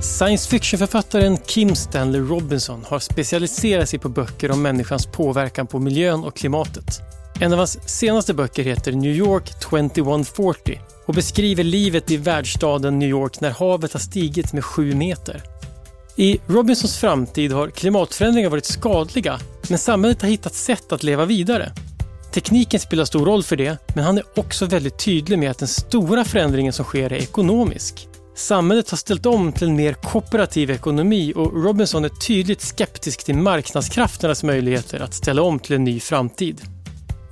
Science fiction-författaren Kim Stanley Robinson har specialiserat sig på böcker om människans påverkan på miljön och klimatet. En av hans senaste böcker heter New York 2140 och beskriver livet i världsstaden New York när havet har stigit med sju meter. I Robinsons framtid har klimatförändringar varit skadliga, men samhället har hittat sätt att leva vidare. Tekniken spelar stor roll för det, men han är också väldigt tydlig med att den stora förändringen som sker är ekonomisk. Samhället har ställt om till en mer kooperativ ekonomi och Robinson är tydligt skeptisk till marknadskrafternas möjligheter att ställa om till en ny framtid.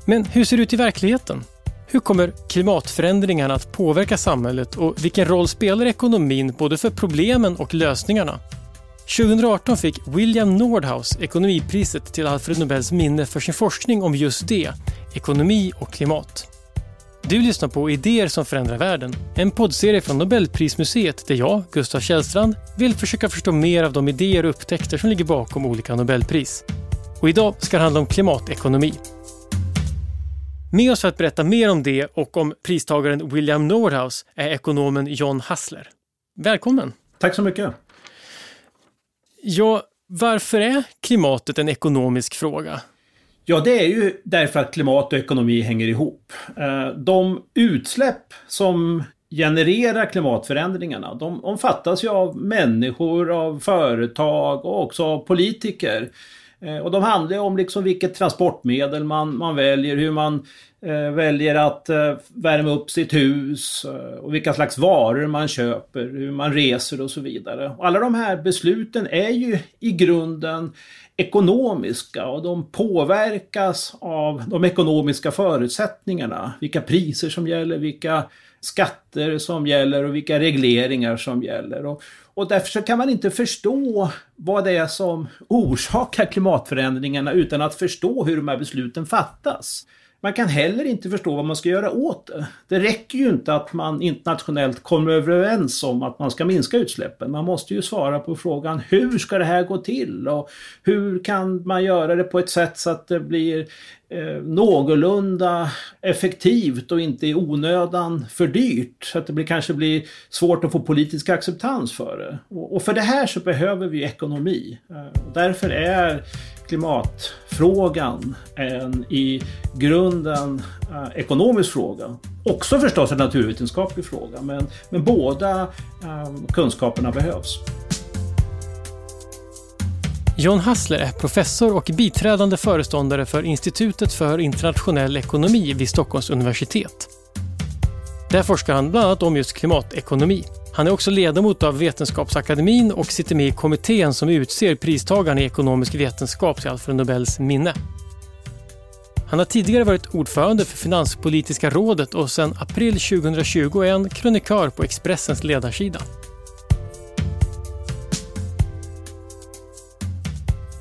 Men hur ser det ut i verkligheten? Hur kommer klimatförändringarna att påverka samhället och vilken roll spelar ekonomin både för problemen och lösningarna? 2018 fick William Nordhaus ekonomipriset till Alfred Nobels minne för sin forskning om just det, ekonomi och klimat. Du lyssnar på Idéer som förändrar världen, en poddserie från Nobelprismuseet där jag, Gustav Källstrand, vill försöka förstå mer av de idéer och upptäckter som ligger bakom olika Nobelpris. Och idag ska det handla om klimatekonomi. Med oss för att berätta mer om det och om pristagaren William Nordhaus är ekonomen John Hassler. Välkommen! Tack så mycket! Ja, varför är klimatet en ekonomisk fråga? Ja, det är ju därför att klimat och ekonomi hänger ihop. Eh, de utsläpp som genererar klimatförändringarna, de omfattas ju av människor, av företag och också av politiker. Eh, och de handlar om liksom vilket transportmedel man, man väljer, hur man eh, väljer att eh, värma upp sitt hus eh, och vilka slags varor man köper, hur man reser och så vidare. Och alla de här besluten är ju i grunden ekonomiska och de påverkas av de ekonomiska förutsättningarna. Vilka priser som gäller, vilka skatter som gäller och vilka regleringar som gäller. Och, och därför så kan man inte förstå vad det är som orsakar klimatförändringarna utan att förstå hur de här besluten fattas. Man kan heller inte förstå vad man ska göra åt det. Det räcker ju inte att man internationellt kommer överens om att man ska minska utsläppen. Man måste ju svara på frågan hur ska det här gå till och hur kan man göra det på ett sätt så att det blir eh, någorlunda effektivt och inte i onödan för dyrt. Så att det blir, kanske blir svårt att få politisk acceptans för det. Och, och för det här så behöver vi ekonomi. Eh, därför är klimatfrågan en i grunden eh, ekonomisk fråga. Också förstås en naturvetenskaplig fråga men, men båda eh, kunskaperna behövs. John Hassler är professor och biträdande föreståndare för Institutet för internationell ekonomi vid Stockholms universitet. Där forskar han bland annat om just klimatekonomi. Han är också ledamot av Vetenskapsakademin och sitter med i kommittén som utser pristagaren i ekonomisk vetenskap till Alfred Nobels minne. Han har tidigare varit ordförande för Finanspolitiska rådet och sedan april 2020 är han krönikör på Expressens ledarsida.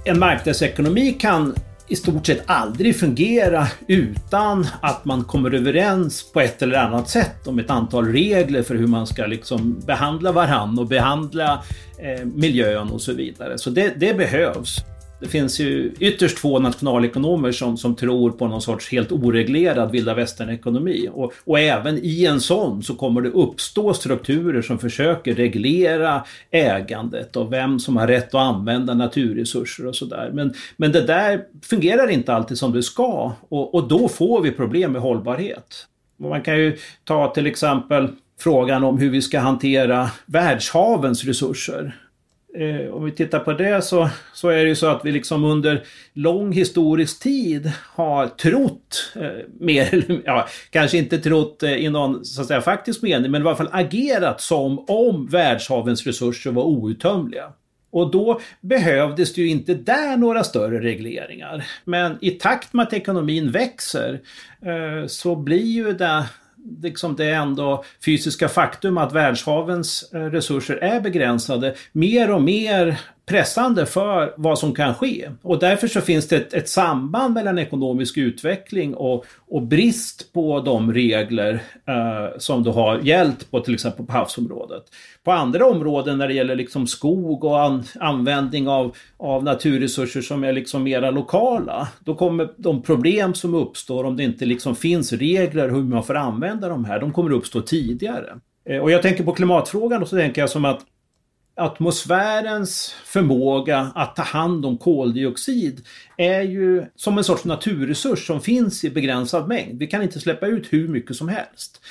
En marknadsekonomi kan i stort sett aldrig fungera utan att man kommer överens på ett eller annat sätt om ett antal regler för hur man ska liksom behandla varann och behandla eh, miljön och så vidare. Så det, det behövs. Det finns ju ytterst få nationalekonomer som, som tror på någon sorts helt oreglerad vilda västern-ekonomi. Och, och även i en sån så kommer det uppstå strukturer som försöker reglera ägandet och vem som har rätt att använda naturresurser och sådär. Men, men det där fungerar inte alltid som det ska och, och då får vi problem med hållbarhet. Man kan ju ta till exempel frågan om hur vi ska hantera världshavens resurser eh, om vi tittar på det så, så är det ju så att vi liksom under lång historisk tid har trott, eh, mer eller ja, kanske inte trott eh, i någon så att säga, faktisk mening, men i alla fall agerat som om världshavens resurser var outtömliga. Och då behövdes det ju inte där några större regleringar. Men i takt med att ekonomin växer eh, så blir ju det liksom det ändå fysiska faktum att världshavens eh, resurser är begränsade. Mer och mer pressande för vad som kan ske. Och därför så finns det ett, ett samband mellan ekonomisk utveckling och, och brist på de regler eh, som då har gällt på till exempel på havsområdet. På andra områden när det gäller liksom skog och an, användning av, av naturresurser som är liksom mera lokala, då kommer de problem som uppstår om det inte liksom finns regler hur man får använda de här, de kommer uppstå tidigare. Eh, och jag tänker på klimatfrågan och så tänker jag som att atmosfärens förmåga att ta hand om koldioxid är ju som en sorts naturresurs som finns i begränsad mängd. Vi kan inte släppa ut hur mycket som helst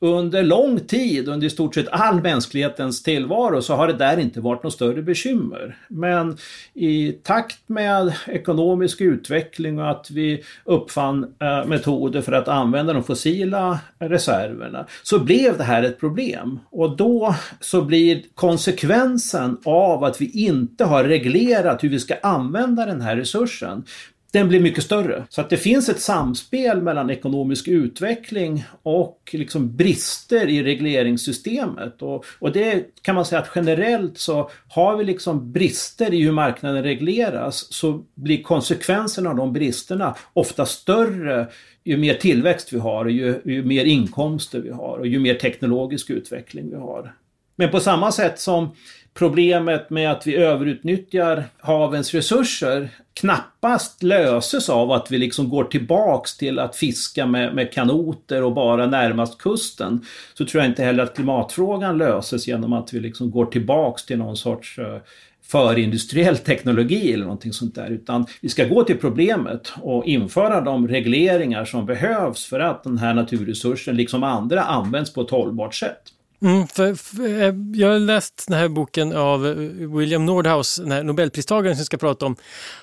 under lång tid, under i stort sett all mänsklighetens tillvaro, så har det där inte varit något större bekymmer. Men i takt med ekonomisk utveckling och att vi uppfann eh, metoder för att använda de fossila reserverna, så blev det här ett problem. Och då så blir konsekvensen av att vi inte har reglerat hur vi ska använda den här resursen den blir mycket större. Så att det finns ett samspel mellan ekonomisk utveckling och liksom brister i regleringssystemet. Och, och det kan man säga att generellt så har vi liksom brister i hur marknaden regleras så blir konsekvenserna av de bristerna ofta större ju mer tillväxt vi har, ju, ju mer inkomster vi har och ju mer teknologisk utveckling vi har. Men på samma sätt som problemet med att vi överutnyttjar havens resurser knappast löses av att vi liksom går tillbaks till att fiska med, med kanoter och bara närmast kusten. Så tror jag inte heller att klimatfrågan löses genom att vi liksom går tillbaks till någon sorts eh, förindustriell teknologi eller någonting sånt där. Utan vi ska gå till problemet och införa de regleringar som behövs för att den här naturresursen, liksom andra, används på ett hållbart sätt. Mm, för, för, eh, jag har läst den här boken av eh, William Nordhaus, den här Nobelpristagaren som ska prata om,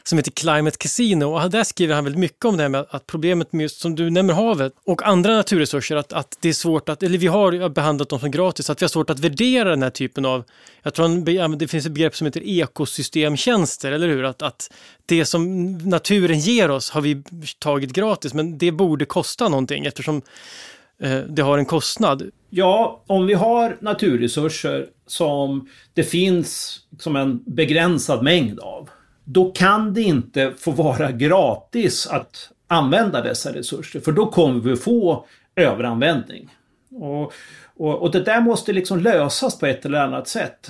som heter Climate Casino. Och där skriver han väldigt mycket om det här med att problemet med just som du nämner havet och andra naturresurser, att, att det är svårt att, eller vi har behandlat dem som gratis, att vi har svårt att värdera den här typen av, jag tror han, det finns ett begrepp som heter ekosystemtjänster, eller hur? Att, att det som naturen ger oss har vi tagit gratis, men det borde kosta någonting eftersom Eh, det har en kostnad. Ja, om vi har naturresurser som det finns som en begränsad mängd av, då kan det inte få vara gratis att använda dessa resurser, för då kommer vi få överanvändning. Och, och, och, det där måste liksom lösas på ett eller annat sätt.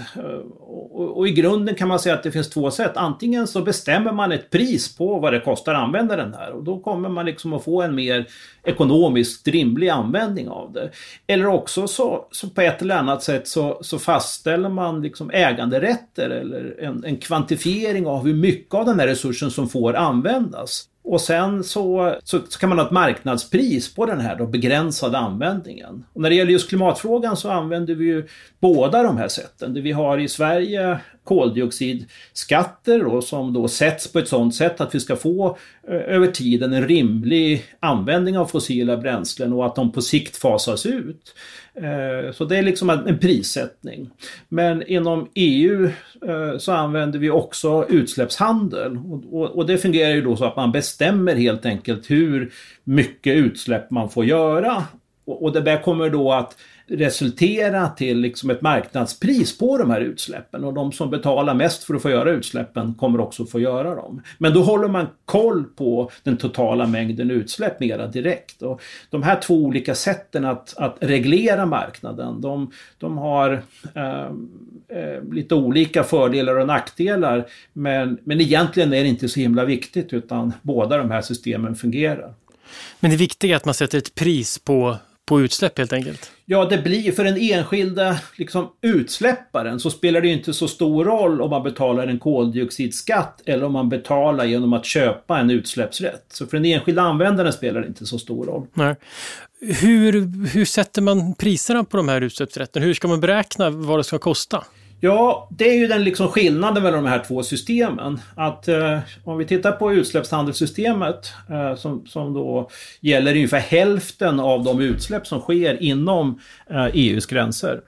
Och, och, i grunden kan man säga att det finns två sätt. Antingen så bestämmer man ett pris på vad det kostar att använda den här och då kommer man liksom att få en mer ekonomiskt rimlig användning av det. Eller också så, så på ett eller annat sätt så, så fastställer man liksom äganderätter eller en, en kvantifiering av hur mycket av den här resursen som får användas. Och sen så, så, så, kan man ha ett marknadspris på den här då begränsade användningen. Och när det gäller just klimatfrågan så använder vi ju båda de här sätten. Det vi har i Sverige koldioxidskatter då, som då sätts på ett sådant sätt att vi ska få eh, över tiden en rimlig användning av fossila bränslen och att de på sikt fasas ut. Eh, så det är liksom en prissättning. Men inom EU eh, så använder vi också utsläppshandel och det fungerar ju då så att man bestämmer helt enkelt hur mycket utsläpp man får göra. Och det där kommer då att resultera till liksom ett marknadspris på de här utsläppen och de som betalar mest för att få göra utsläppen kommer också få göra dem. Men då håller man koll på den totala mängden utsläpp mera direkt. Och de här två olika sätten att, att reglera marknaden, de, de har eh, eh lite olika fördelar och nackdelar men, men egentligen är det inte så himla viktigt utan båda de här systemen fungerar. Men det viktiga är att man sätter ett pris på på utsläpp helt enkelt? Ja, det blir för den enskilda liksom, utsläpparen så spelar det inte så stor roll om man betalar en koldioxidskatt eller om man betalar genom att köpa en utsläppsrätt. Så för den enskilda användaren spelar det inte så stor roll. Nej. Hur, hur sätter man priserna på de här utsläppsrätterna? Hur ska man beräkna vad det ska kosta? Ja, det är ju den liksom skillnaden mellan de här två systemen. Att eh, om vi tittar på utsläppshandelssystemet eh, som, som då gäller ungefär hälften av de utsläpp som sker inom eh, EUs gränser.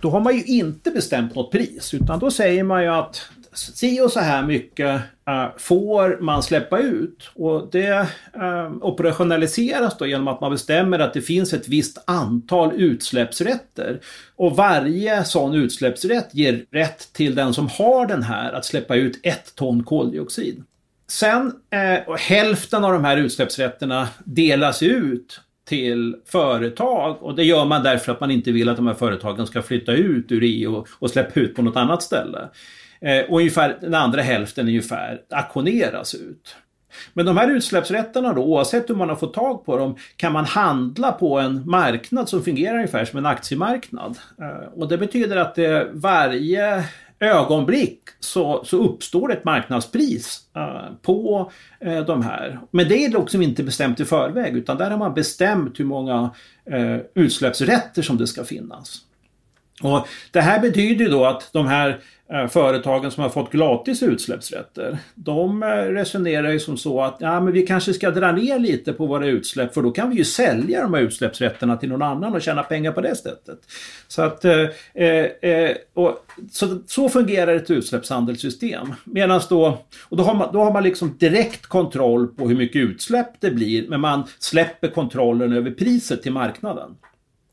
Då har man ju inte bestämt något pris utan då säger man ju att si och så här mycket uh, får man släppa ut. Och det uh, operationaliseras då genom att man bestämmer att det finns ett visst antal utsläppsrätter. Och varje sån utsläppsrätt ger rätt till den som har den här att släppa ut ett ton koldioxid. Sen eh, hälften av de här utsläppsrätterna delas ut till företag och det gör man därför att man inte vill att de här företagen ska flytta ut ur EU och släppa ut på något annat ställe. Eh, och ungefär den andra hälften ungefär auktioneras ut. Men de här utsläppsrätterna då, oavsett hur man har fått tag på dem, kan man handla på en marknad som fungerar ungefär som en aktiemarknad. Eh, och det betyder att det varje ögonblick så, så uppstår ett marknadspris uh, på uh, de här. Men det är också inte bestämt i förväg utan där har man bestämt hur många uh, utsläppsrätter som det ska finnas. Och Det här betyder ju då att de här eh, företagen som har fått gratis utsläppsrätter. De eh, resonerar ju som så att ja, men vi kanske ska dra ner lite på våra utsläpp för då kan vi ju sälja de här utsläppsrätterna till någon annan och tjäna pengar på det sättet. Så, att, eh, eh, eh och, så, så fungerar ett utsläppshandelssystem. Medan då, och då har, man, då har man liksom direkt kontroll på hur mycket utsläpp det blir men man släpper kontrollen över priset till marknaden.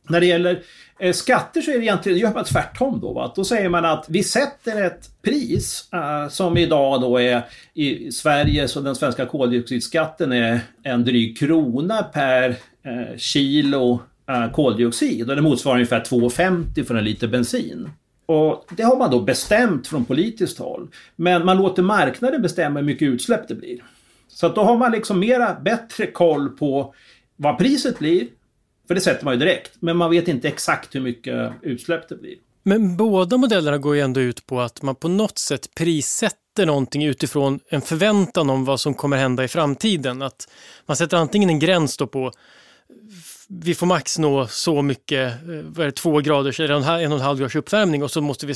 När det gäller eh, skatter så är det egentligen, gör man tvärtom då. Va? Då säger man att vi sätter ett pris eh, som idag då är i Sverige så den svenska koldioxidskatten är en dryg krona per eh, kilo eh, koldioxid och det motsvarar ungefär 2,50 för en liter bensin. Och det har man då bestämt från politiskt håll. Men man låter marknaden bestämma hur mycket utsläpp det blir. Så att då har man liksom mera bättre koll på vad priset blir för det sätter man ju direkt, men man vet inte exakt hur mycket utsläpp det blir. Men båda modellerna går ju ändå ut på att man på något sätt prissätter någonting utifrån en förväntan om vad som kommer hända i framtiden. Att man sätter antingen en gräns då på vi får max nå så mycket, eh, vad är det, två graders eller en och en halv graders uppvärmning och så måste vi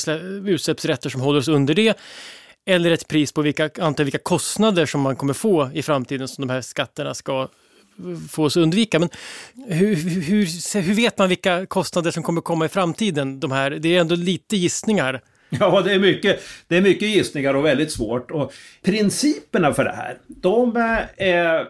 utsläppsrätter som håller oss under det. Eller ett pris på vilka, antar vilka kostnader som man kommer få i framtiden som de här skatterna ska få oss att undvika. Men hur, hur, hur vet man vilka kostnader som kommer komma i framtiden? De här, det är ändå lite gissningar. Ja, det är, mycket, det är mycket gissningar och väldigt svårt. Och principerna för det här, de är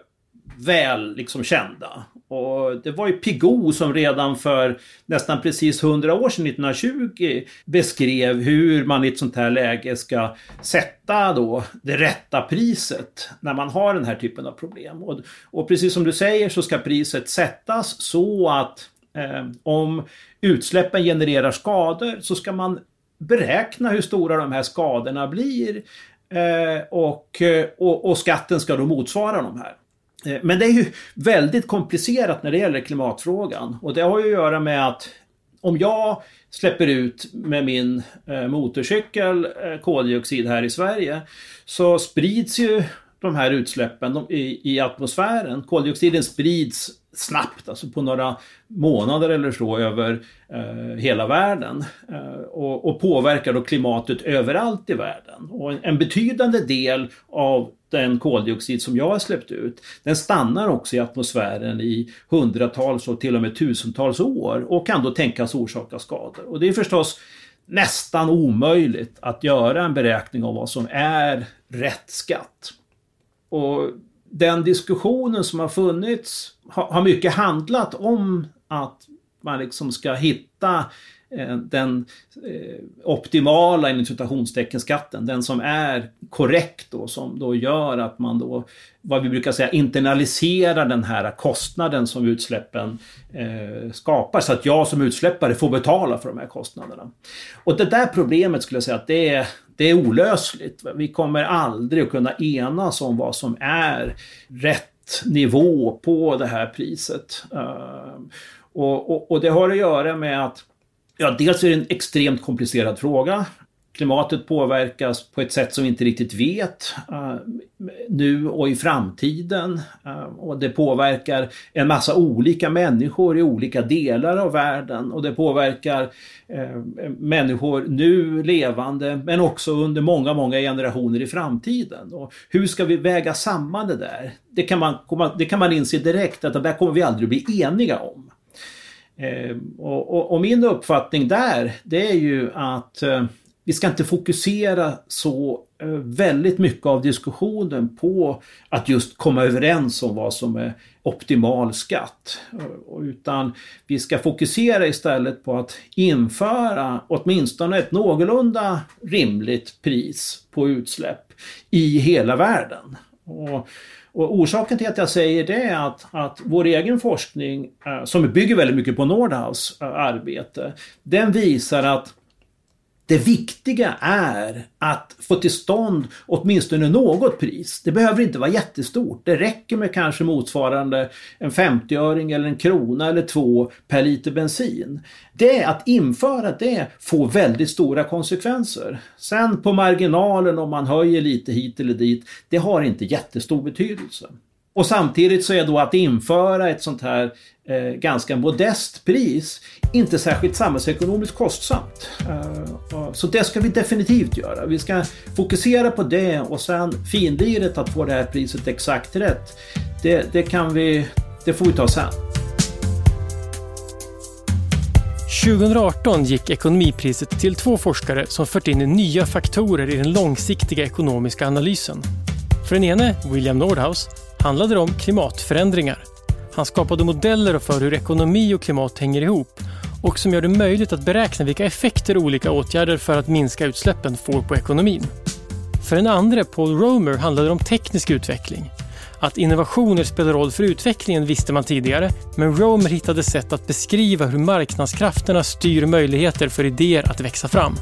väl liksom kända. Och det var ju Pigou som redan för nästan precis 100 år sedan, 1920, beskrev hur man i ett sånt här läge ska sätta då det rätta priset när man har den här typen av problem. Och, och precis som du säger så ska priset sättas så att eh, om utsläppen genererar skador så ska man beräkna hur stora de här skadorna blir eh, och, och, och skatten ska då motsvara de här. Eh, men det är ju väldigt komplicerat när det gäller klimatfrågan och det har ju att göra med att om jag släpper ut med min eh, motorcykel eh, koldioxid här i Sverige så sprids ju de här utsläppen i, atmosfären. Koldioxiden sprids snabbt, alltså på några månader eller så över eh, hela världen. Eh, och, och, påverkar då klimatet överallt i världen. Och en, en, betydande del av den koldioxid som jag har släppt ut, den stannar också i atmosfären i hundratals och till och med tusentals år och kan då tänkas orsaka skador. Och det är förstås nästan omöjligt att göra en beräkning av vad som är rätt skatt. Och den diskussionen som har funnits har, mycket handlat om att man liksom ska hitta eh, den eh, optimala inom citationstecken skatten, den som är korrekt och som då gör att man då, vad vi brukar säga, internaliserar den här kostnaden som utsläppen eh, skapar så att jag som utsläppare får betala för de här kostnaderna. Och det där problemet skulle jag säga att det är, det är olösligt. Vi kommer aldrig att kunna enas om vad som är rätt nivå på det här priset. Eh, och, och, och, det har att göra med att Ja, dels är det en extremt komplicerad fråga klimatet påverkas på ett sätt som vi inte riktigt vet eh, nu och i framtiden. Eh, och det påverkar en massa olika människor i olika delar av världen och det påverkar eh, människor nu levande men också under många, många generationer i framtiden. Och hur ska vi väga samman det där? Det kan man, det kan man inse direkt att det där kommer vi aldrig bli eniga om. Och, och, och min uppfattning där det är ju att vi ska inte fokusera så eh, väldigt mycket av diskussionen på att just komma överens om vad som är optimal skatt. Eh, utan vi ska fokusera istället på att införa åtminstone ett någorlunda rimligt pris på utsläpp i hela världen. Och och orsaken till att jag säger det är att, att vår egen forskning, eh, som bygger väldigt mycket på Nordhaus arbete, den visar att det viktiga är att få till stånd åtminstone något pris. Det behöver inte vara jättestort. Det räcker med kanske motsvarande en 50-öring eller en krona eller två per liter bensin. Det att införa det får väldigt stora konsekvenser. Sen på marginalen om man höjer lite hit eller dit, det har inte jättestor betydelse. Och samtidigt så är då att införa ett sånt här eh, ganska modest pris inte särskilt samhällsekonomiskt kostsamt. Eh, så det ska vi definitivt göra. Vi ska fokusera på det och sen finliret att få det här priset exakt rätt. Det, det, kan vi, det får vi ta sen. 2018 gick ekonomipriset till två forskare som fört in nya faktorer i den långsiktiga ekonomiska analysen. För den ene, William Nordhaus, handlade det om klimatförändringar. Han skapade modeller för hur ekonomi och klimat hänger ihop och som gör det möjligt att beräkna vilka effekter olika åtgärder för att minska utsläppen får på ekonomin. För den andra, Paul Romer, handlade det om teknisk utveckling. Att innovationer spelar roll för utvecklingen visste man tidigare, men Romer hittade sätt att beskriva hur marknadskrafterna styr möjligheter för idéer att växa fram.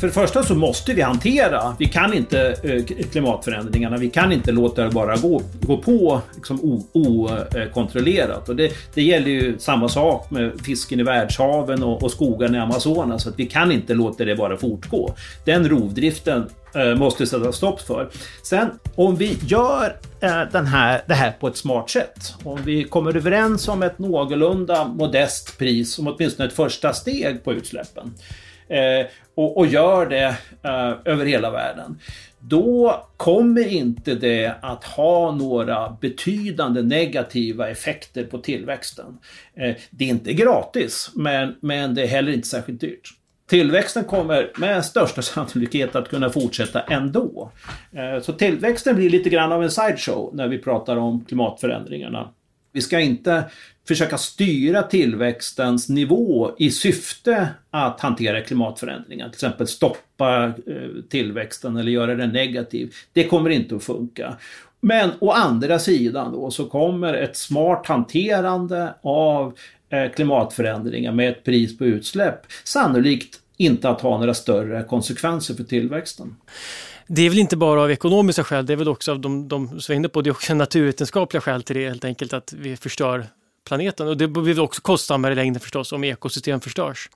För det första så måste vi hantera, vi kan inte eh, klimatförändringarna, vi kan inte låta det bara gå, gå på liksom okontrollerat. Och det, det gäller ju samma sak med fisken i världshaven och, och skogarna i Amazonas. Så att vi kan inte låta det bara fortgå. Den rovdriften måste måste sätta stopp för. Sen om vi gör eh, den här, det här på ett smart sätt. Om vi kommer överens om ett någorlunda modest pris som åtminstone ett första steg på utsläppen och, och, gör det eh, över hela världen. Då kommer inte det att ha några betydande negativa effekter på tillväxten. Eh, det är inte gratis, men, men det är heller inte särskilt dyrt. Tillväxten kommer med största sannolikhet att kunna fortsätta ändå. Eh, så tillväxten blir lite grann av en sideshow när vi pratar om klimatförändringarna. Vi ska inte försöka styra tillväxtens nivå i syfte att hantera klimatförändringar. Till exempel stoppa eh, tillväxten eller göra den negativ. Det kommer inte att funka. Men å andra sidan då så kommer ett smart hanterande av eh, klimatförändringar med ett pris på utsläpp sannolikt inte att ha några större konsekvenser för tillväxten. Det är väl inte bara av ekonomiska skäl, det är väl också av de, de som är inne på, det är också naturvetenskapliga skäl till det helt enkelt, att vi förstör planeten. Och det blir också kostsammare i längden förstås om ekosystem förstörs.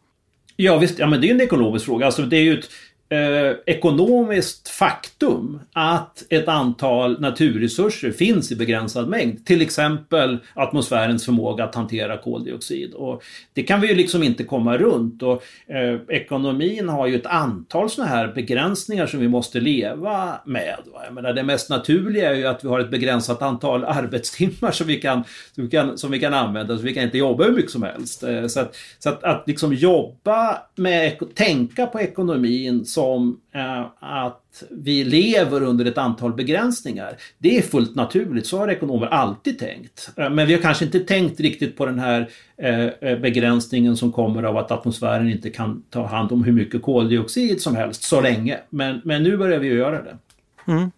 Ja visst, ja, men det är en ekonomisk fråga. Alltså, det är ju ett, eh, ekonomiskt faktum att ett antal naturresurser finns i begränsad mängd. Till exempel atmosfärens förmåga att hantera koldioxid. Och det kan vi ju liksom inte komma runt. Och, eh, ekonomin har ju ett antal sådana här begränsningar som vi måste leva med. Jag menar, det mest naturliga är ju att vi har ett begränsat antal arbetstimmar som vi kan, som vi kan, som vi kan använda. Så vi kan inte jobba hur mycket som helst. Eh, så att, så att, att liksom jobba med, tänka på ekonomin som eh, att vi lever under ett antal begränsningar. Det är fullt naturligt, så har ekonomer alltid tänkt. Eh, men vi har kanske inte tänkt riktigt på den här eh, eh, begränsningen som kommer av att atmosfären inte kan ta hand om hur mycket koldioxid som helst så länge. Men, men nu börjar vi göra det. Mm.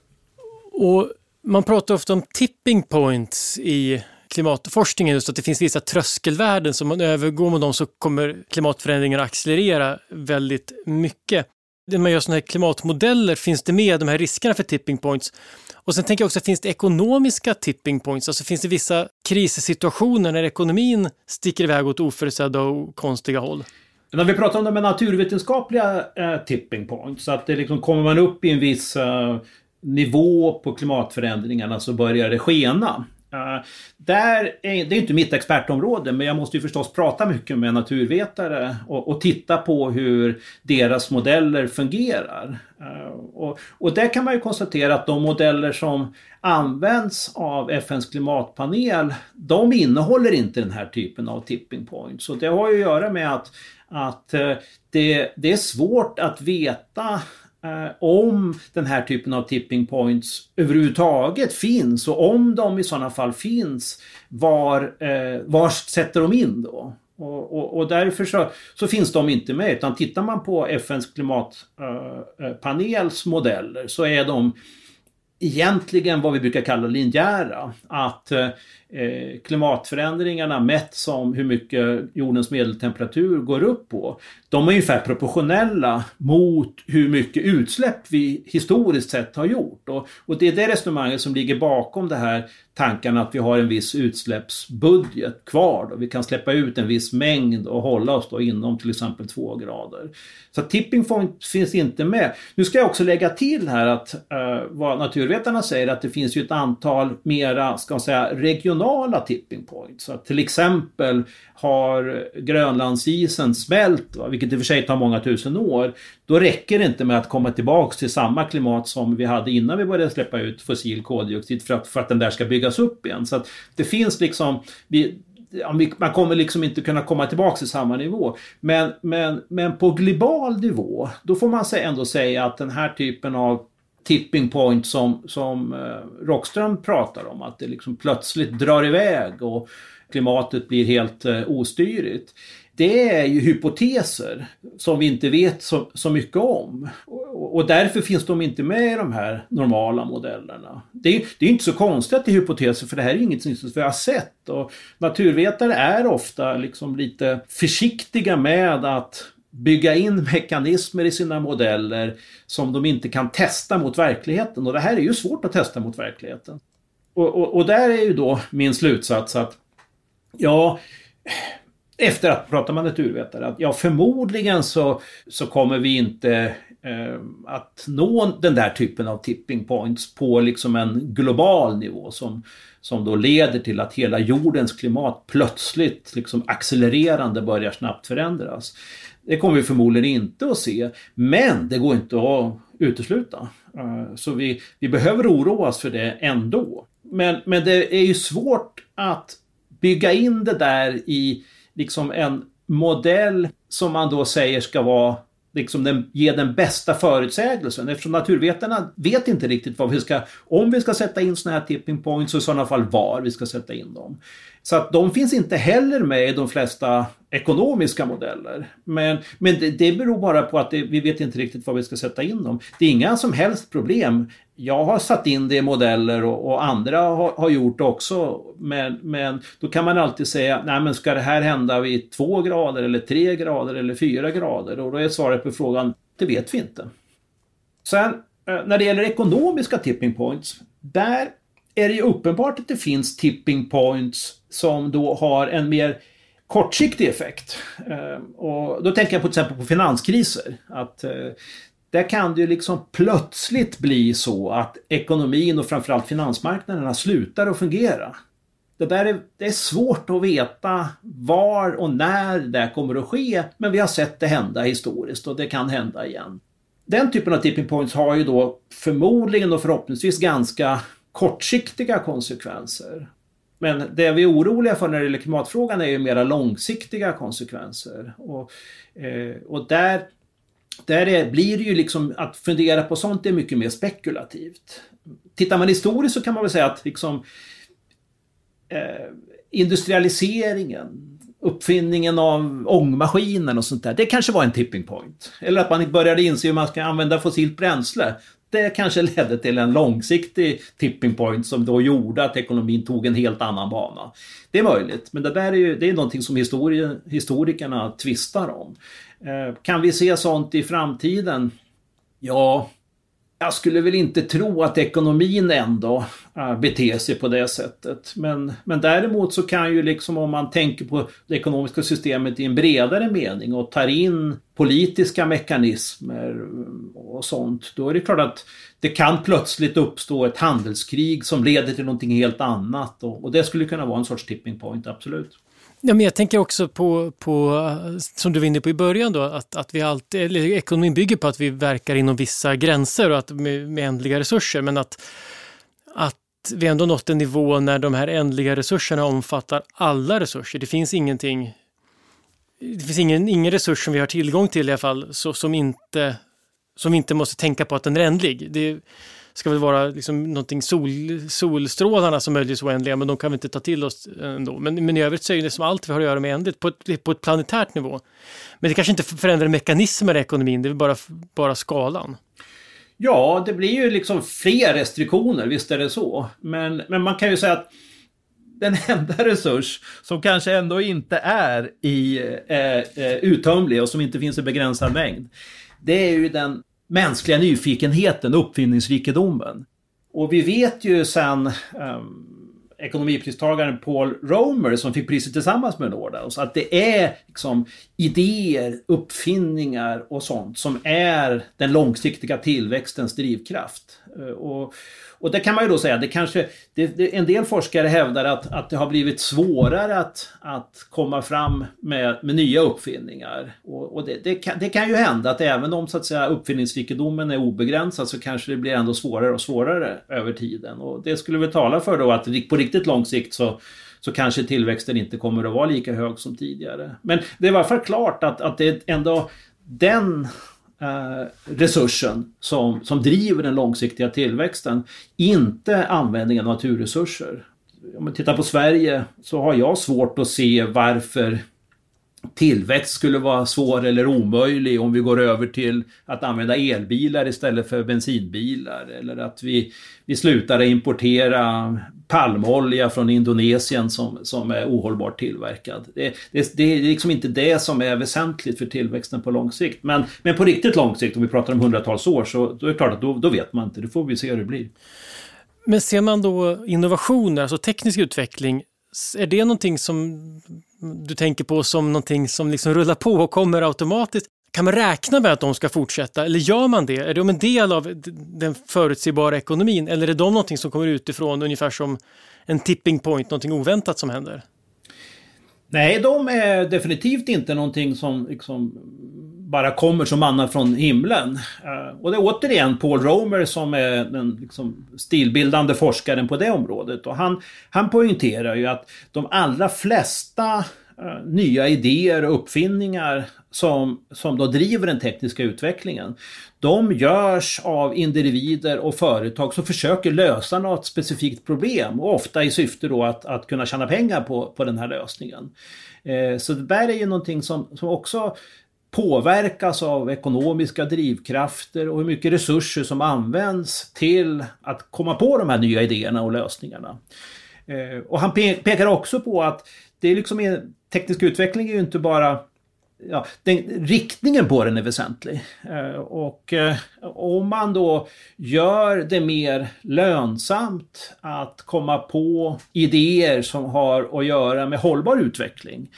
Och man pratar ofta om tipping points i klimatforskningen just att det finns vissa tröskelvärden som man övergår med dem så kommer klimatförändringar att accelerera väldigt mycket. När man gör sådana här klimatmodeller, finns det med de här riskerna för tipping points? Och sen tänker jag också, finns det ekonomiska tipping points? Alltså finns det vissa krissituationer när ekonomin sticker iväg åt oförutsedda och konstiga håll? När vi pratar om de naturvetenskapliga eh, tipping points, så att det liksom, kommer man upp i en viss eh, nivå på klimatförändringarna så börjar det skena. Uh, där är, det är inte mitt expertområde, men jag måste ju förstås prata mycket med naturvetare och, och titta på hur deras modeller fungerar. Uh, och, och där kan man ju konstatera att de modeller som används av FNs klimatpanel, de innehåller inte den här typen av tipping points. Så det har ju att göra med att, att uh, det, det är svårt att veta Eh, om den här typen av tipping points överhuvudtaget finns och om de i sådana fall finns, var, eh, var sätter de in då? Och, och, och därför så, så, finns de inte med utan tittar man på FNs klimatpanels eh, modeller så är de egentligen vad vi brukar kalla linjära. Att eh, eh, klimatförändringarna mätt som hur mycket jordens medeltemperatur går upp på, de är ungefär proportionella mot hur mycket utsläpp vi historiskt sett har gjort. Och, och det är det resonemanget som ligger bakom det här tanken att vi har en viss utsläppsbudget kvar. Då. Vi kan släppa ut en viss mängd och hålla oss då inom till exempel två grader. Så tipping point finns inte med. Nu ska jag också lägga till här att eh, vad naturvetarna säger att det finns ju ett antal mera, ska man säga, regionala tipping points. Så att till exempel har Grönlandsisen smält, va, vilket i och för sig tar många tusen år, då räcker det inte med att komma tillbaks till samma klimat som vi hade innan vi började släppa ut fossil koldioxid för att, för att den där ska byggas upp igen. Så att det finns liksom, vi, man kommer liksom inte kunna komma tillbaka till samma nivå. Men, men, men på global nivå, då får man ändå säga att den här typen av tipping point som, som eh, Rockström pratar om, att det liksom plötsligt drar iväg och klimatet blir helt eh, ostyrigt. Det är ju hypoteser som vi inte vet så, så mycket om. Och, och, därför finns de inte med i de här normala modellerna. Det är, det är inte så konstigt att det är hypoteser för det här är inget som vi har sett. Och naturvetare är ofta liksom lite försiktiga med att bygga in mekanismer i sina modeller som de inte kan testa mot verkligheten. Och det här är ju svårt att testa mot verkligheten. Och, och, och där är ju då min slutsats att Ja, efter att prata med naturvetare, att ja förmodligen så, så kommer vi inte Eh, att nå den där typen av tipping points på liksom en global nivå som, som då leder till att hela jordens klimat plötsligt liksom accelererande börjar snabbt förändras. Det kommer vi förmodligen inte att se, men det går inte att utesluta. Eh, så vi, vi behöver oroa oss för det ändå. Men, men det är ju svårt att bygga in det där i liksom en modell som man då säger ska vara liksom den, ge den bästa förutsägelsen eftersom naturvetarna vet inte riktigt vad vi ska, om vi ska sätta in sådana här tipping points och i sådana fall var vi ska sätta in dem. Så att de finns inte heller med i de flesta ekonomiska modeller. Men, men det, det beror bara på att det, vi vet inte riktigt var vi ska sätta in dem. Det är inga som helst problem. Jag har satt in det i modeller och, och andra har, har, gjort det också. Men, men då kan man alltid säga, nej men ska det här hända vid två grader eller tre grader eller fyra grader? Och då är svaret på frågan, det vet vi inte. Sen eh, när det gäller ekonomiska tipping points, där är det ju uppenbart att det finns tipping points som då har en mer kortsiktig effekt. Ehm, och då tänker jag på till exempel på finanskriser. Att eh, där kan det ju liksom plötsligt bli så att ekonomin och framförallt finansmarknaderna slutar att fungera. Det där är, det är svårt att veta var och när det kommer att ske, men vi har sett det hända historiskt och det kan hända igen. Den typen av tipping points har ju då förmodligen och förhoppningsvis ganska kortsiktiga konsekvenser. Men det vi är oroliga för när det gäller klimatfrågan är ju mera långsiktiga konsekvenser. Och, eh, och där, där är, blir det ju liksom att fundera på sånt är mycket mer spekulativt. Tittar man historiskt så kan man väl säga att liksom, eh, industrialiseringen, uppfinningen av ångmaskinen och sånt där, det kanske var en tipping point. Eller att man började inse hur man ska använda fossilt bränsle det kanske ledde till en långsiktig tipping point som då gjorde att ekonomin tog en helt annan bana. Det är möjligt, men det där är ju det är någonting som historikerna tvistar om. Eh, kan vi se sånt i framtiden? Ja, jag skulle väl inte tro att ekonomin ändå äh, beter sig på det sättet. Men, men däremot så kan ju liksom om man tänker på det ekonomiska systemet i en bredare mening och tar in politiska mekanismer mm, och sånt. Då är det klart att det kan plötsligt uppstå ett handelskrig som leder till någonting helt annat. Och, och det skulle kunna vara en sorts tipping point, absolut. Ja, men jag tänker också på, på, som du var inne på i början, då, att, att vi alltid, eller ekonomin bygger på att vi verkar inom vissa gränser och att med, med ändliga resurser, men att, att vi ändå nått en nivå när de här ändliga resurserna omfattar alla resurser. Det finns ingenting, det finns ingen, ingen resurs som vi har tillgång till i alla fall, så, som, inte, som vi inte måste tänka på att den är ändlig. Det, ska väl vara liksom någonting sol, solstrålarna som möjligtvis liksom oändliga, men de kan vi inte ta till oss eh, ändå. Men, men i övrigt så är det som allt vi har att göra med ändligt på ett, på ett planetärt nivå. Men det kanske inte förändrar mekanismer i ekonomin, det är bara, bara skalan. Ja, det blir ju liksom fler restriktioner, visst är det så. Men, men man kan ju säga att den enda resurs som kanske ändå inte är i, eh, eh uttömlig och som inte finns i begränsad mängd. Det är ju den mänskliga nyfikenheten, uppfinningsrikedomen. Och vi vet ju sen um, ekonomipristagaren Paul Romer som fick priset tillsammans med Nordaus, att det är liksom idéer, uppfinningar och sånt som är den långsiktiga tillväxtens drivkraft. Uh, och och det kan man ju då säga, det kanske, det, det, en del forskare hävdar att, att det har blivit svårare att, att komma fram med, med nya uppfinningar. Och, och det, det, kan, det kan ju hända att även om så att säga, uppfinningsrikedomen är obegränsad så kanske det blir ändå svårare och svårare över tiden. Och det skulle väl tala för då att på riktigt lång sikt så så kanske tillväxten inte kommer att vara lika hög som tidigare. Men det är i alla fall klart att, att det ändå den Eh, resursen som, som driver den långsiktiga tillväxten. Inte användningen av naturresurser. Om man tittar på Sverige så har jag svårt att se varför tillväxt skulle vara svår eller omöjlig om vi går över till att använda elbilar istället för bensinbilar eller att vi, vi slutar importera palmolja från Indonesien som, som är ohållbart tillverkad. Det, det, det, är liksom inte det som är väsentligt för tillväxten på lång sikt. Men, men på riktigt lång sikt, om vi pratar om hundratals år, så då är det klart att då, då vet man inte. det får vi se hur det blir. Men ser man då innovationer, alltså teknisk utveckling, är det någonting som du tänker på som någonting som liksom rullar på och kommer automatiskt? Kan man räkna med att de ska fortsätta eller gör man det? Är de en del av den förutsägbara ekonomin eller är de någonting som kommer utifrån ungefär som en tipping point, någonting oväntat som händer? Nej, de är definitivt inte någonting som liksom bara kommer som manna från himlen. Eh, och det är återigen Paul Romer som är den liksom, stilbildande forskaren på det området. Och han, han poängterar ju att de allra flesta eh, nya idéer och uppfinningar som, som då driver den tekniska utvecklingen. De görs av individer och företag som försöker lösa något specifikt problem och ofta i syfte då att, att kunna tjäna pengar på, på den här lösningen. Eh, så det där är ju någonting som, som också påverkas av ekonomiska drivkrafter och hur mycket resurser som används till att komma på de här nya idéerna och lösningarna. Eh, och han pekar också på att det är liksom, teknisk utveckling är ju inte bara ja, den, riktningen på den är väsentlig. Eh, och eh, om man då gör det mer lönsamt att komma på idéer som har att göra med hållbar utveckling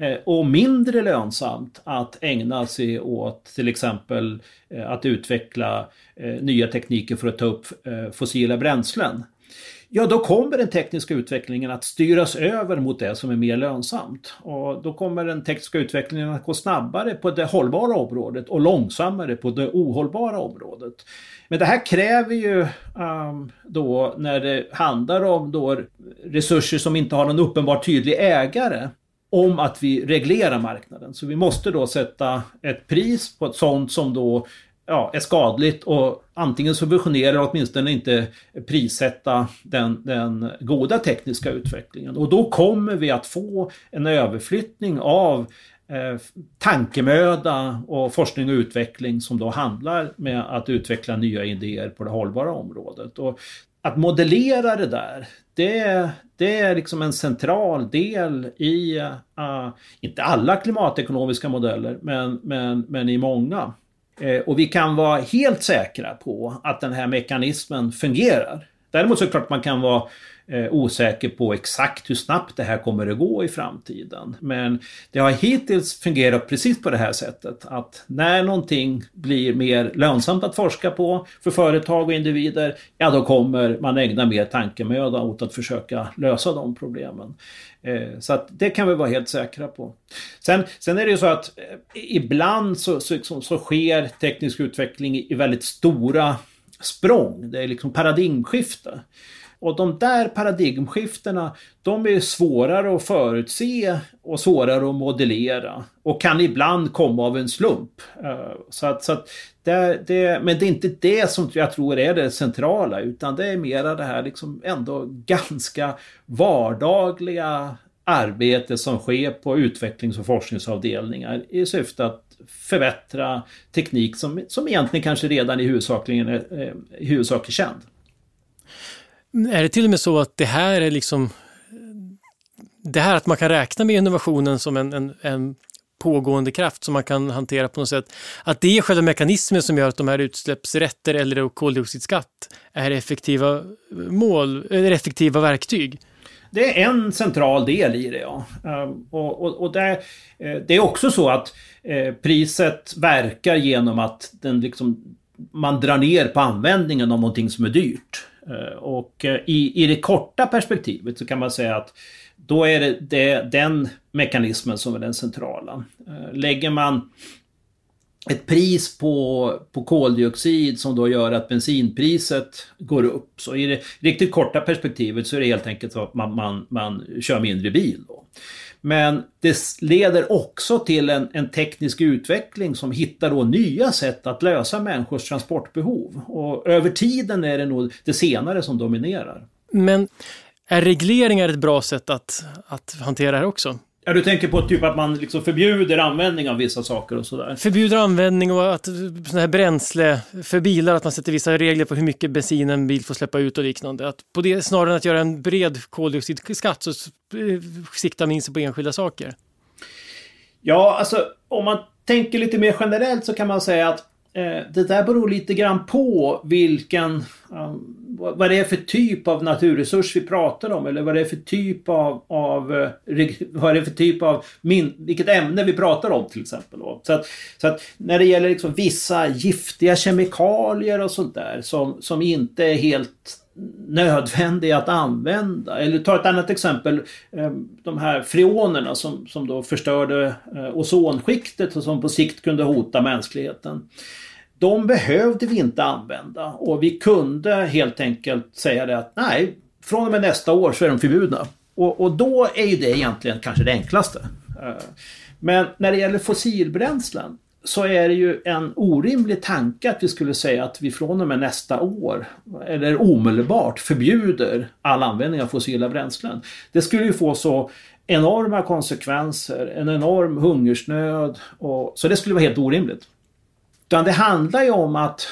Eh, och mindre lönsamt att ägna sig åt till exempel eh, att utveckla eh, nya tekniker för att ta upp fossila bränslen ja då kommer den tekniska utvecklingen att styras över mot det som är mer lönsamt. Och då kommer den tekniska utvecklingen att gå snabbare på det hållbara området och långsammare på det ohållbara området. Men det här kräver ju um, då när det handlar om då resurser som inte har någon uppenbart tydlig ägare om att vi reglerar marknaden. Så vi måste då sätta ett pris på ett sånt som då ja, är skadligt och antingen subventionera eller åtminstone inte prissätta den, den goda tekniska utvecklingen. Och då kommer vi att få en överflyttning av eh, tankemöda och forskning och utveckling som då handlar med att utveckla nya idéer på det hållbara området. Och att modellera det där, det, det är liksom en central del i, uh, inte alla klimatekonomiska modeller, men, men, men i många. Eh, och vi kan vara helt säkra på att den här mekanismen fungerar. Däremot så är det klart att man kan vara eh, osäker på exakt hur snabbt det här kommer att gå i framtiden. Men det har hittills fungerat precis på det här sättet att när någonting blir mer lönsamt att forska på för företag och individer, ja då kommer man ägna mer tankemöda åt att försöka lösa de problemen. Eh, så att det kan vi vara helt säkra på. Sen, sen är det ju så att eh, ibland så, så, så sker teknisk utveckling i väldigt stora språng. Det är liksom paradigmskifte. Och de där paradigmskiftena, de är svårare att förutse och svårare att modellera. Och kan ibland komma av en slump. Eh, så att, så att det, det, men det är inte det som jag tror är det centrala, utan det är mera det här liksom ändå ganska vardagliga arbete som sker på utvecklings och forskningsavdelningar i syfte att förbättra teknik som, som egentligen kanske redan i huvudsakligen är, eh, i huvudsak är känd. Är det till och med så att det här är liksom det här att man kan räkna med innovationen som en, en, en pågående kraft som man kan hantera på något sätt. Att det är själva mekanismen som gör att de här utsläppsrätter eller koldioxidskatt är effektiva mål, eller effektiva verktyg. Det är en central del i det, ja. Eh, och, och, och det, eh, det, är också så att eh, priset verkar genom att den liksom, man drar ner på användningen av någonting som är dyrt. Och i, i det korta perspektivet så kan man säga att då är det, det den mekanismen som är den centrala. Lägger man ett pris på, på koldioxid som då gör att bensinpriset går upp. Så i det riktigt korta perspektivet så är det helt enkelt så att man, man, man kör mindre bil. Då. Men det leder också till en, en, teknisk utveckling som hittar då nya sätt att lösa människors transportbehov. Och över tiden är det nog det senare som dominerar. Men är regleringar ett bra sätt att, att hantera det här också? Ja, du tänker på typ att man liksom förbjuder användning av vissa saker och sådär? Förbjuder användning och att sådana här bränsle för bilar, att man sätter vissa regler på hur mycket bensin en bil får släppa ut och liknande. Att på det, snarare än att göra en bred koldioxidskatt så siktar man in sig på enskilda saker. Ja, alltså om man tänker lite mer generellt så kan man säga att Eh, Eh, det där beror lite grann på vilken, vad det är för typ av naturresurs vi pratar om eller vad det är för typ av, av eh, vad det är för typ av, min, vilket ämne vi pratar om till exempel. Så att, så att när det gäller liksom vissa giftiga kemikalier och sånt där som, som inte är helt nödvändiga att använda. Eller ta ett annat exempel. Eh, de här freonerna som, som då förstörde eh, ozonskiktet och som på sikt kunde hota mänskligheten de behövde vi inte använda och vi kunde helt enkelt säga det att nej, från och med nästa år så är de förbjudna. Och, och då är ju det egentligen kanske det enklaste. Eh, men när det gäller fossilbränslen så är det ju en orimlig tanke att vi skulle säga att vi från och med nästa år eller omedelbart förbjuder all användning av fossila bränslen. Det skulle ju få så enorma konsekvenser, en enorm hungersnöd och så det skulle vara helt orimligt. Utan det handlar ju om att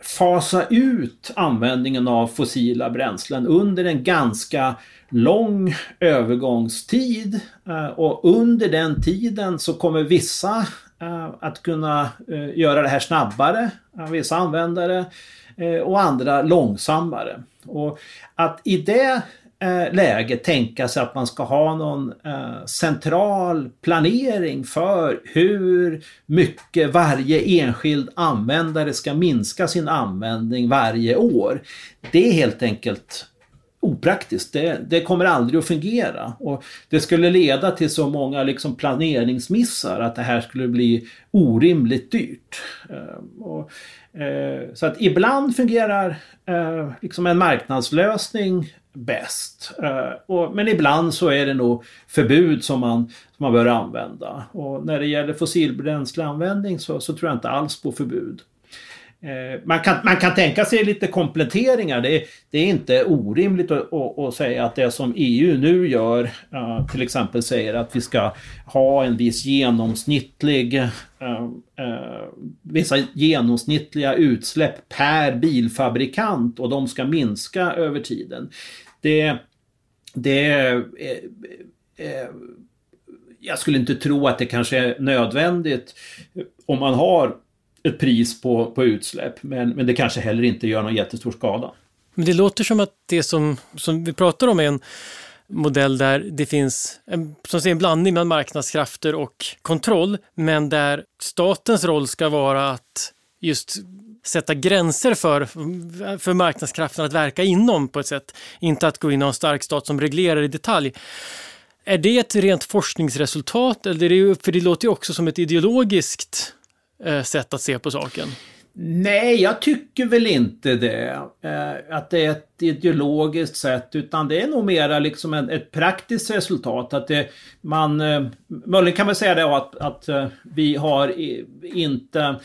fasa ut användningen av fossila bränslen under en ganska lång övergångstid. Eh, och under den tiden så kommer vissa Eh, att kunna eh, göra det här snabbare, eh, vissa användare, och andra långsammare. Och att i det läget tänka sig att man ska ha någon central planering för hur mycket varje enskild användare ska minska sin användning varje år. Det är helt enkelt opraktiskt. Det, det, kommer aldrig att fungera. Och det skulle leda till så många liksom planeringsmissar att det här skulle bli orimligt dyrt. Eh, och, eh, så att ibland fungerar eh, liksom en marknadslösning bäst. Men ibland så är det nog förbud som man, som man bör använda. Och när det gäller fossilbränsleanvändning så, så tror jag inte alls på förbud. Eh, man kan, man kan tänka sig lite kompletteringar. Det är, det är inte orimligt att, att, att, säga att det som EU nu gör, eh, till exempel säger att vi ska ha en viss genomsnittlig eh, vissa genomsnittliga utsläpp per bilfabrikant och de ska minska över tiden. Det, det jag skulle inte tro att det kanske är nödvändigt om man har ett pris på, på utsläpp. Men, men det kanske heller inte gör någon jättestor skada. Men det låter som att det som, som vi pratar om är en modell där det finns en, som säger, en blandning mellan marknadskrafter och kontroll, men där statens roll ska vara att just sätta gränser för, för marknadskrafterna att verka inom på ett sätt. Inte att gå in och ha en stark stat som reglerar i detalj. Är det ett rent forskningsresultat? Eller det, för det låter ju också som ett ideologiskt Eh, sätt att se på saken. Nej, jag tycker väl inte det. Eh, att det är ett ideologiskt sätt, utan det är nog mera liksom ett praktiskt resultat. Att det, man, eh, möjligen kan man säga det att, att vi har inte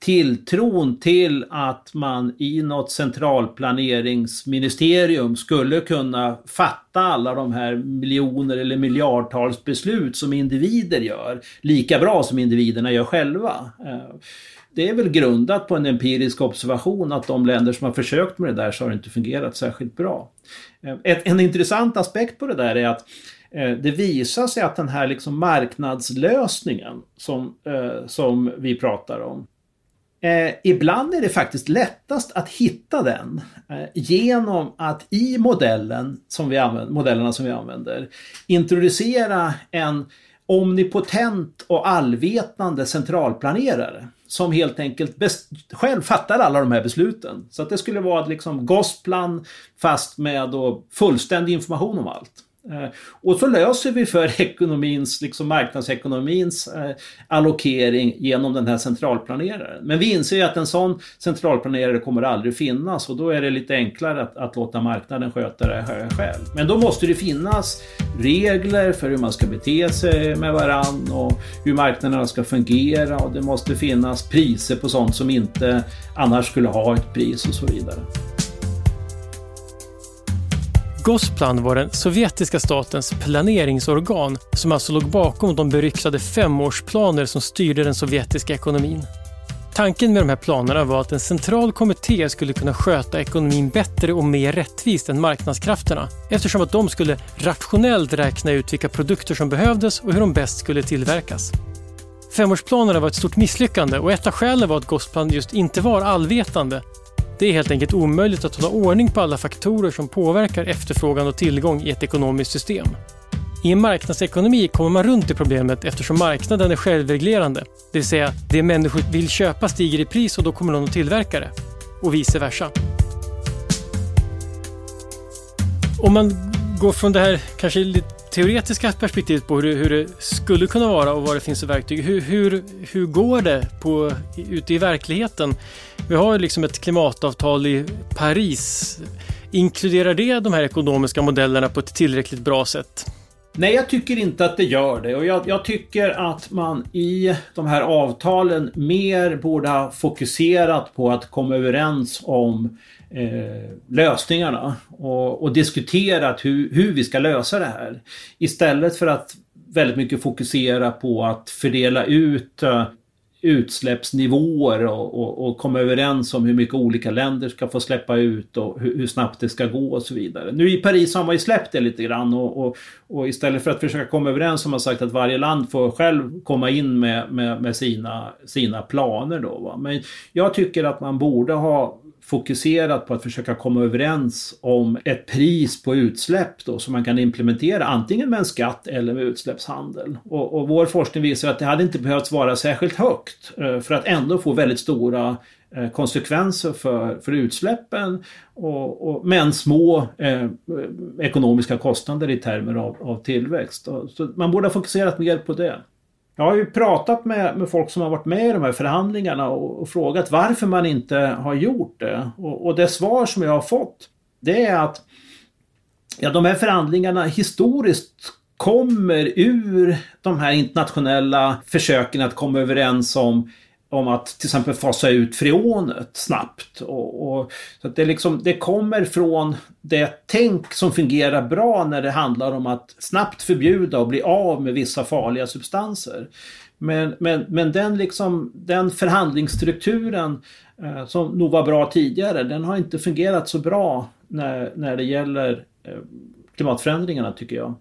tilltron till att man i något centralplaneringsministerium skulle kunna fatta alla de här miljoner eller miljardtals beslut som individer gör lika bra som individerna gör själva eh, det är väl grundat på en empirisk observation att de länder som har försökt med det där så har det inte fungerat särskilt bra. Eh, ett, en intressant aspekt på det där är att eh, det visar sig att den här liksom marknadslösningen som, som vi pratar om Eh, ibland är det faktiskt lättast att hitta den eh, genom att i modellen som vi använder, modellerna som vi använder introducera en omnipotent och allvetande centralplanerare som helt enkelt själv fattar alla de här besluten. Så att det skulle vara liksom Gosplan fast med då fullständig information om allt. Eh, och så löser vi för ekonomins, liksom marknadsekonomins eh, allokering genom den här centralplaneraren. Men vi inser ju att en sån centralplanerare kommer aldrig finnas och då är det lite enklare att, att låta marknaden sköta det här själv. Men då måste det finnas regler för hur man ska bete sig med varann och hur marknaderna ska fungera och det måste finnas priser på sånt som inte annars skulle ha ett pris och så vidare. Gosplan var den sovjetiska statens planeringsorgan som alltså låg bakom de beryktade femårsplaner som styrde den sovjetiska ekonomin. Tanken med de här planerna var att en central kommitté skulle kunna sköta ekonomin bättre och mer rättvist än marknadskrafterna eftersom att de skulle rationellt räkna ut vilka produkter som behövdes och hur de bäst skulle tillverkas. Femårsplanerna var ett stort misslyckande och ett av skälen var att Gosplan just inte var allvetande det är helt enkelt omöjligt att hålla ordning på alla faktorer som påverkar efterfrågan och tillgång i ett ekonomiskt system. I en marknadsekonomi kommer man runt det problemet eftersom marknaden är självreglerande. Det vill säga, det människor vill köpa stiger i pris och då kommer någon att tillverka det. Och vice versa. Om man går från det här kanske lite teoretiska perspektivet på hur det, hur det, skulle kunna vara och vad det finns för verktyg. Hur, hur, hur går det på, ute i verkligheten? Vi har liksom ett klimatavtal i Paris. Inkluderar det de här ekonomiska modellerna på ett tillräckligt bra sätt? Nej, jag tycker inte att det gör det. Och jag, jag, tycker att man i de här avtalen mer borde ha fokuserat på att komma överens om eh, lösningarna och, och diskuterat hur, hur vi ska lösa det här. Istället för att väldigt mycket fokusera på att fördela ut eh, utsläppsnivåer och, och, och, komma överens om hur mycket olika länder ska få släppa ut och hur, hur, snabbt det ska gå och så vidare. Nu i Paris har man ju släppt det lite grann och, och, istället för att försöka komma överens har man sagt att varje land får själv komma in med, med, med sina, sina planer då. Va? Men jag tycker att man borde ha fokuserat på att försöka komma överens om ett pris på utsläpp då som man kan implementera antingen med en skatt eller med utsläppshandel. Och, och vår forskning visar att det hade inte behövt vara särskilt högt eh, för att ändå få väldigt stora eh, konsekvenser för, för utsläppen och, och, men små eh, ekonomiska kostnader i termer av, av tillväxt. Så man borde ha fokuserat mer på det. Jag har ju pratat med, med folk som har varit med i de här förhandlingarna och, och frågat varför man inte har gjort det. Och, och, det svar som jag har fått det är att ja, de här förhandlingarna historiskt kommer ur de här internationella försöken att komma överens om om att till exempel fasa ut freonet snabbt. Och, och, så att det, liksom, det kommer från det tänk som fungerar bra när det handlar om att snabbt förbjuda och bli av med vissa farliga substanser. Men, men, men den, liksom, den förhandlingsstrukturen eh, som nog var bra tidigare, den har inte fungerat så bra när, när det gäller eh, klimatförändringarna tycker jag.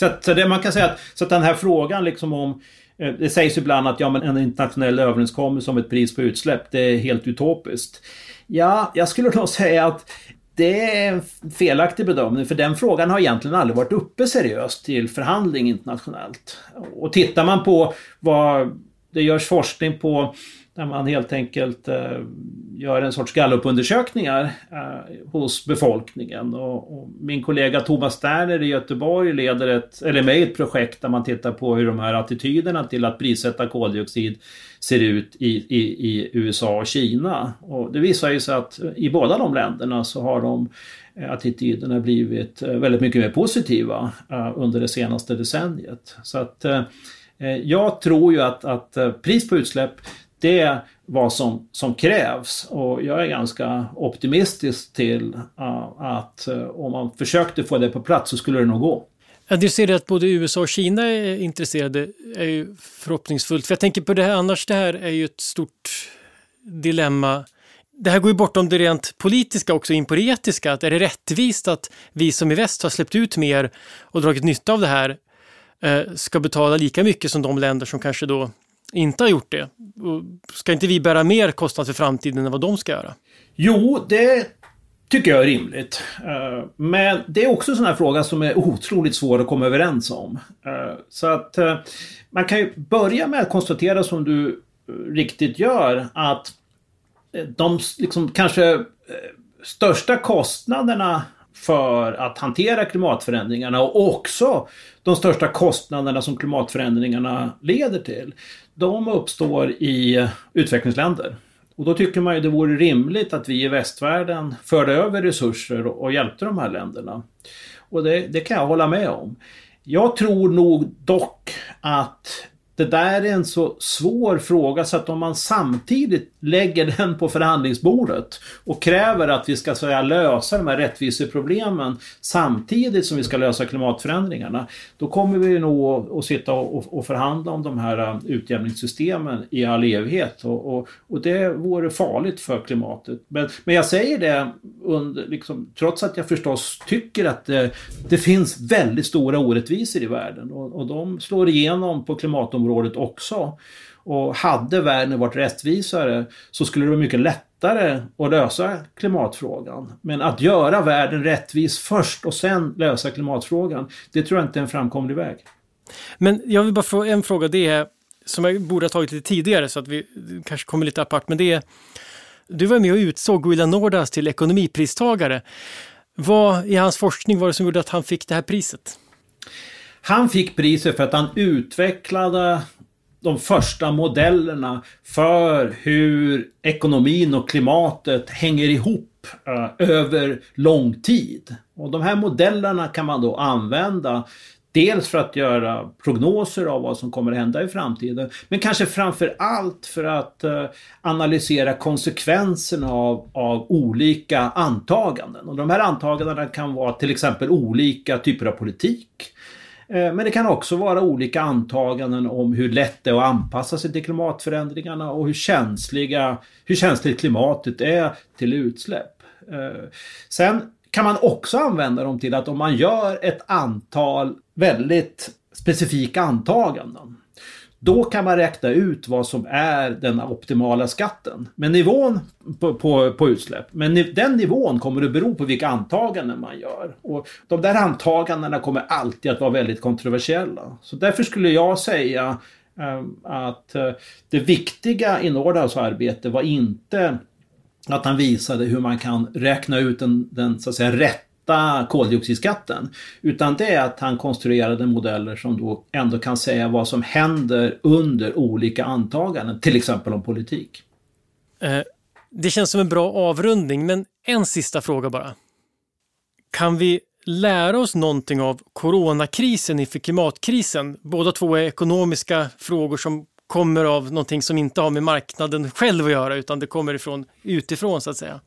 Så, att, så det man kan säga att, så att den här frågan liksom om Eh, Eh, det sägs ibland att ja, men en internationell överenskommelse om ett pris på utsläpp, det är helt utopiskt. Ja, jag skulle nog säga att det är en felaktig bedömning för den frågan har egentligen aldrig varit uppe seriöst till förhandling internationellt. Och tittar man på vad det görs forskning på där man helt enkelt eh, gör en sorts gallupundersökningar eh, hos befolkningen. Och, och, min kollega Thomas Sterner i Göteborg leder ett, eller med ett projekt där man tittar på hur de här attityderna till att prissätta koldioxid ser ut i, i, i USA och Kina. Och det visar ju sig att i båda de länderna så har de eh, attityderna blivit eh, väldigt mycket mer positiva eh, under det senaste decenniet. Så att jag tror ju att, att pris på utsläpp det är vad som, som krävs och jag är ganska optimistisk till uh, att uh, om man försökte få det på plats så skulle det nog gå. Ja, du ser att både USA och Kina är intresserade, är ju förhoppningsfullt. För jag tänker på det här annars, det här är ju ett stort dilemma. Det här går ju bortom det rent politiska också in på det etiska. Att är det rättvist att vi som i väst har släppt ut mer och dragit nytta av det här eh, ska betala lika mycket som de länder som kanske då inte har gjort det? Ska inte vi bära mer kostnad för framtiden än vad de ska göra? Jo, det tycker jag är rimligt. Eh, men det är också en sån här fråga som är otroligt svår att komma överens om. Eh, så att eh, man kan ju börja med att konstatera som du riktigt gör att de liksom kanske största kostnaderna för att hantera klimatförändringarna och också de största kostnaderna som klimatförändringarna leder till de uppstår i utvecklingsländer. Och då tycker man ju det vore rimligt att vi i västvärlden förde över resurser och hjälpte de här länderna. Och det, det kan jag hålla med om. Jag tror nog dock att det där är en så svår fråga så att om man samtidigt lägger den på förhandlingsbordet och kräver att vi ska säga, lösa de här rättviseproblemen samtidigt som vi ska lösa klimatförändringarna. Då kommer vi nog att sitta och, och förhandla om de här äh, utjämningssystemen i all evighet och, och, och det vore farligt för klimatet. Men, men jag säger det under, liksom, trots att jag förstås tycker att det, det finns väldigt stora orättvisor i världen och, och de slår igenom på klimatområdet området också. Och hade världen varit rättvisare så skulle det vara mycket lättare att lösa klimatfrågan. Men att göra världen rättvis först och sen lösa klimatfrågan, det tror jag inte är en framkomlig väg. Men jag vill bara få en fråga, det är som jag borde ha tagit lite tidigare så att vi kanske kommer lite apart, men det är du var med och utsåg William Nordas till ekonomipristagare. Vad i hans forskning var det som gjorde att han fick det här priset? Han fick priset för att han utvecklade de första modellerna för hur ekonomin och klimatet hänger ihop eh, över lång tid. Och de här modellerna kan man då använda Dels för att göra prognoser av vad som kommer att hända i framtiden, men kanske framför allt för att eh, analysera konsekvenserna av, av olika antaganden. Och de här antagandena kan vara till exempel olika typer av politik. Eh, men det kan också vara olika antaganden om hur lätt det är att anpassa sig till klimatförändringarna och hur, känsliga, hur känsligt klimatet är till utsläpp. Eh, sen kan man också använda dem till att om man gör ett antal väldigt specifika antaganden då kan man räkna ut vad som är den optimala skatten. Men nivån på, på, på utsläpp, men den nivån kommer att bero på vilka antaganden man gör. Och de där antagandena kommer alltid att vara väldigt kontroversiella. Så därför skulle jag säga ehm, eh, att det viktiga i Nordhaus arbete var inte att han visade hur man kan räkna ut den, den så att säga, rätt sätta koldioxidskatten. Utan det är att han konstruerade modeller som då ändå kan säga vad som händer under olika antaganden, till exempel om politik. Eh, det känns som en bra avrundning, men en sista fråga bara. Kan vi lära oss någonting av coronakrisen inför klimatkrisen? Båda två är ekonomiska frågor som kommer av någonting som inte har med marknaden själv att göra, utan det kommer ifrån utifrån så att säga.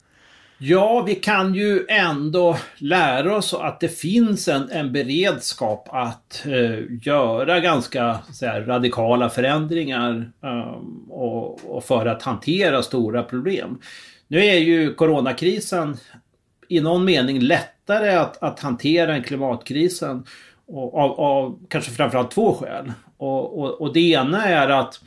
Ja, vi kan ju ändå lära oss att det finns en, en beredskap att eh, göra ganska här, radikala förändringar eh, och, och, för att hantera stora problem. Nu är ju coronakrisen i någon mening lättare att, att hantera än klimatkrisen. Och av, av kanske framförallt två skäl. Och, och, och det ena är att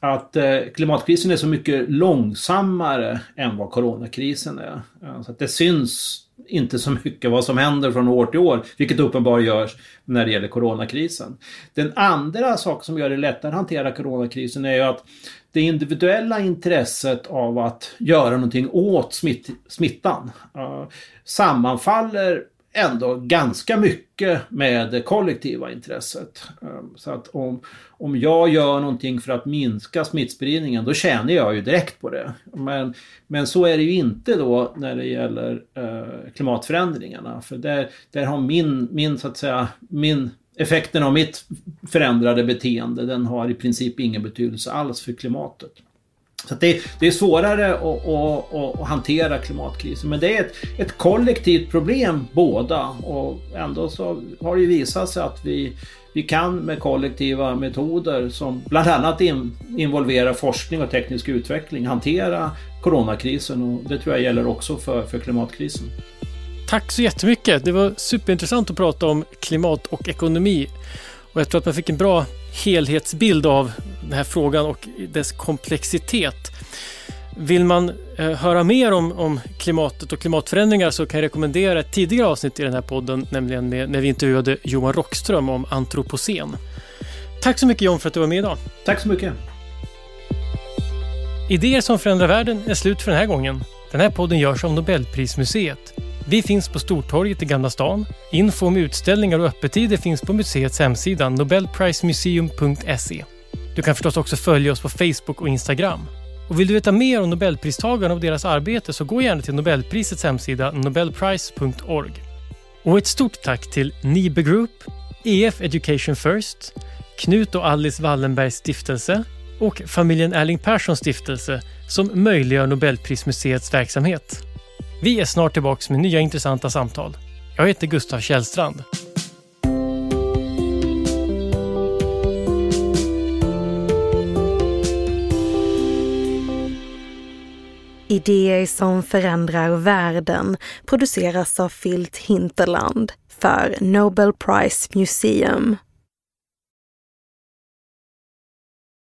att eh, klimatkrisen är så mycket långsammare än vad coronakrisen är. Eh, så att det syns inte så mycket vad som händer från år till år, vilket uppenbarligen görs när det gäller coronakrisen. Den andra saken som gör det lättare att hantera coronakrisen är ju att det individuella intresset av att göra någonting åt smitt, smittan uh, sammanfaller ändå ganska mycket med det kollektiva intresset. Ehm, så att om, om jag gör någonting för att minska smittspridningen då tjänar jag ju direkt på det. Men, men så är det ju inte då när det gäller eh, klimatförändringarna. För där, där har min, min, så att säga, min effekten av mitt förändrade beteende den har i princip ingen betydelse alls för klimatet. Så det, det, är svårare att, att, att, hantera klimatkrisen. Men det är ett, ett, kollektivt problem båda. Och ändå så har det visat sig att vi, vi kan med kollektiva metoder som bland annat in, involverar forskning och teknisk utveckling hantera coronakrisen. Och det tror jag gäller också för, för klimatkrisen. Tack så jättemycket. Det var superintressant att prata om klimat och ekonomi. Och jag tror att man fick en bra helhetsbild av den här frågan och dess komplexitet. Vill man eh, höra mer om, om, klimatet och klimatförändringar så kan jag rekommendera ett tidigare avsnitt i den här podden, nämligen med, när vi intervjuade Johan Rockström om antropocen. Tack så mycket John för att du var med idag. Tack så mycket. Idéer som förändrar världen är slut för den här gången. Den här podden görs av Nobelprismuseet vi finns på Stortorget i Gamla stan. Info om utställningar och öppettider finns på museets hemsida nobelprismuseum.se. Du kan förstås också följa oss på Facebook och Instagram. Och vill du veta mer om Nobelpristagarna och deras arbete så gå gärna till Nobelprisets hemsida nobelprice.org. Och ett stort tack till Nibe Group, EF Education First, Knut och Alice Wallenbergs stiftelse och familjen Erling Perssons stiftelse som möjliggör Nobelprismuseets verksamhet. Vi är snart tillbaka med nya intressanta samtal. Jag heter Gustav Källstrand. Idéer som förändrar världen produceras av Filt Hinterland för Nobel Prize Museum